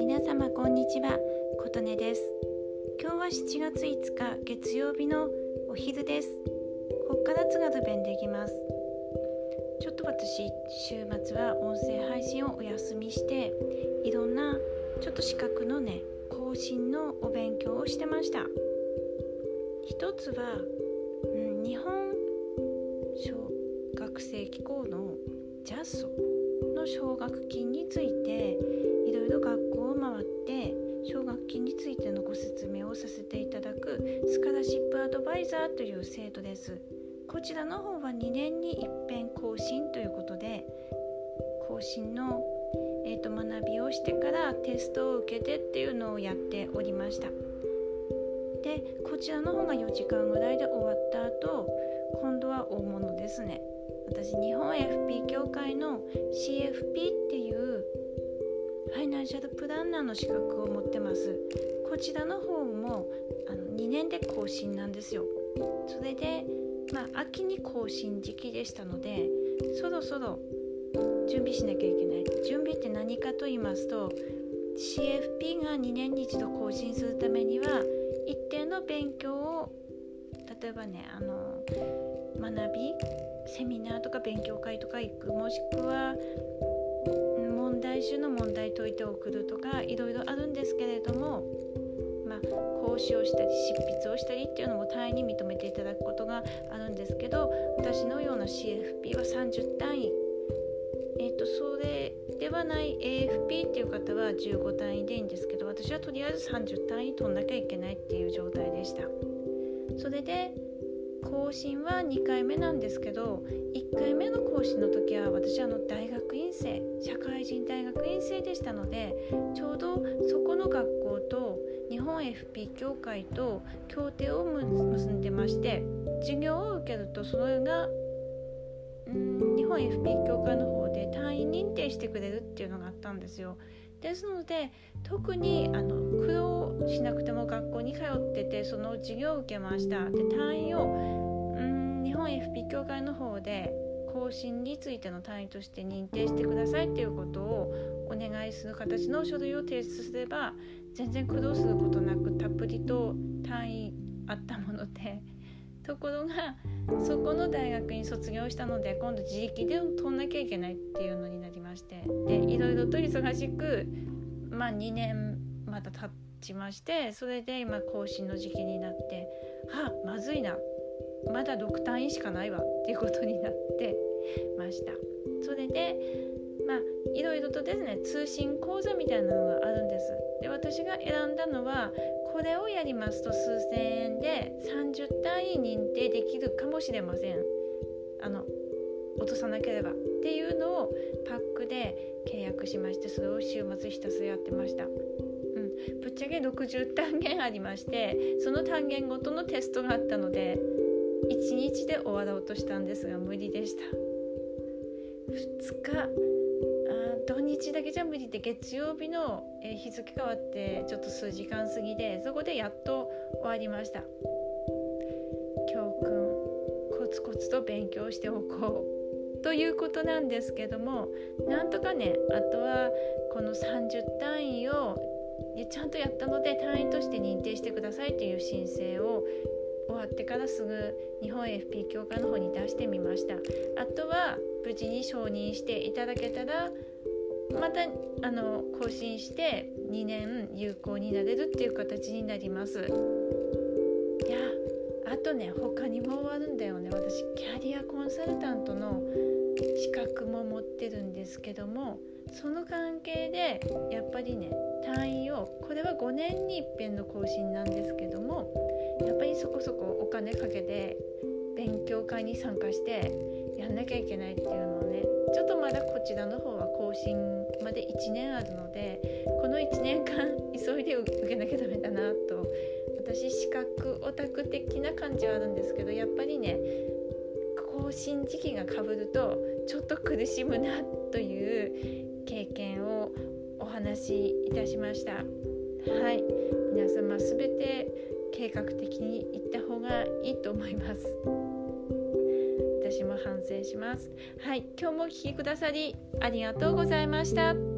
皆様こんにちは。琴音です。今日は7月5日月曜日のお昼です。こっから津軽弁できます。ちょっと私週末は音声配信をお休みしていろんなちょっと資格のね更新のお勉強をしてました。一つは、うん、日本小学生機構のジャストの奨学金についていろいろ学校を回って奨学金についてのご説明をさせていただくスカラシップアドバイザーという制度です。こちらの方は2年に一遍更新ということで更新の、えーと、学びをしてからテストを受けてっていうのをやっておりました。でこちらの方が4時間ぐらいで終わった後今度は大物ですね。私日本 FP 協会の CFP っていうファイナンシャルプランナーの資格を持ってます。こちらの方もあの2年で更新なんですよ。それでまあ秋に更新時期でしたのでそろそろ準備しなきゃいけない。準備って何かと言いますと CFP が2年に一度更新するためには一定の勉強を例えばねあの学びセミナーとか勉強会とか行くもしくは問題集の問題解いて送るとかいろいろあるんですけれども、まあ、講師をしたり執筆をしたりっていうのも単位に認めていただくことがあるんですけど私のような CFP は30単位。えーと、それではない AFP っていう方は15単位でいいんですけど私はとりあえず30単位取んなきゃいけないっていう状態でした。それで更新は2回目なんですけど1回目の更新の時は私あの大学院生社会人大学院生でしたのでちょうどそこの学校と日本 FP 協会と協定を結んでまして授業を受けるとそれがん日本 FP 協会の方で単位認定してくれるっていうのがあったんですよ。ですので特にあの苦労しなくても学校に通っててその授業を受けましたで単位を日本 FP 協会の方で更新についての単位として認定してくださいっていうことをお願いする形の書類を提出すれば全然苦労することなくたっぷりと単位あったものでところがそこの大学に卒業したので今度自力で取んなきゃいけないっていうのになりましてでいろいろと忙しくまあ2年また経ちましてそれで今更新の時期になってはまずいな。まだ6単位しかないわっていうことになってました。それでまあいろいろとですね通信講座みたいなのがあるんです。で私が選んだのはこれをやりますと数千円で30単位認定できるかもしれません。あの落とさなければっていうのをパックで契約しましてそれを週末ひたすらやってました、うん、ぶっちゃけ60単元ありましてその単元ごとのテストがあったので1日で終わろうとしたんですが無理でした。2日土日だけじゃ無理で月曜日の、日付変わってちょっと数時間過ぎでそこでやっと終わりました。教訓コツコツと勉強しておこう。ということなんですけどもなんとかねあとはこの30単位をちゃんとやったので単位として認定してくださいという申請を終わってからすぐ日本 FP 協会の方に出してみました。あとは無事に承認していただけたらまたあの更新して2年有効になれるっていう形になります。いやあとね他にも終わるんだよね。私キャリアコンサルタントの資格も持ってるんですけどもその関係でやっぱりね単位をこれは5年に一遍の更新なんですけどもやっぱりそこそこお金かけて勉強会に参加してやんなきゃいけないっていうのをねちょっとまだこちらの方は更新まで1年あるのでこの1年間 急いで受けなきゃダメだなと私資格オタク的な感じはあるんですけどやっぱりね更新時期がかぶるとちょっと苦しむなという経験をお話しいたしました。はい。皆様全て計画的に行った方がいいと思います。私も反省します。はい。今日もお聴きくださりありがとうございました。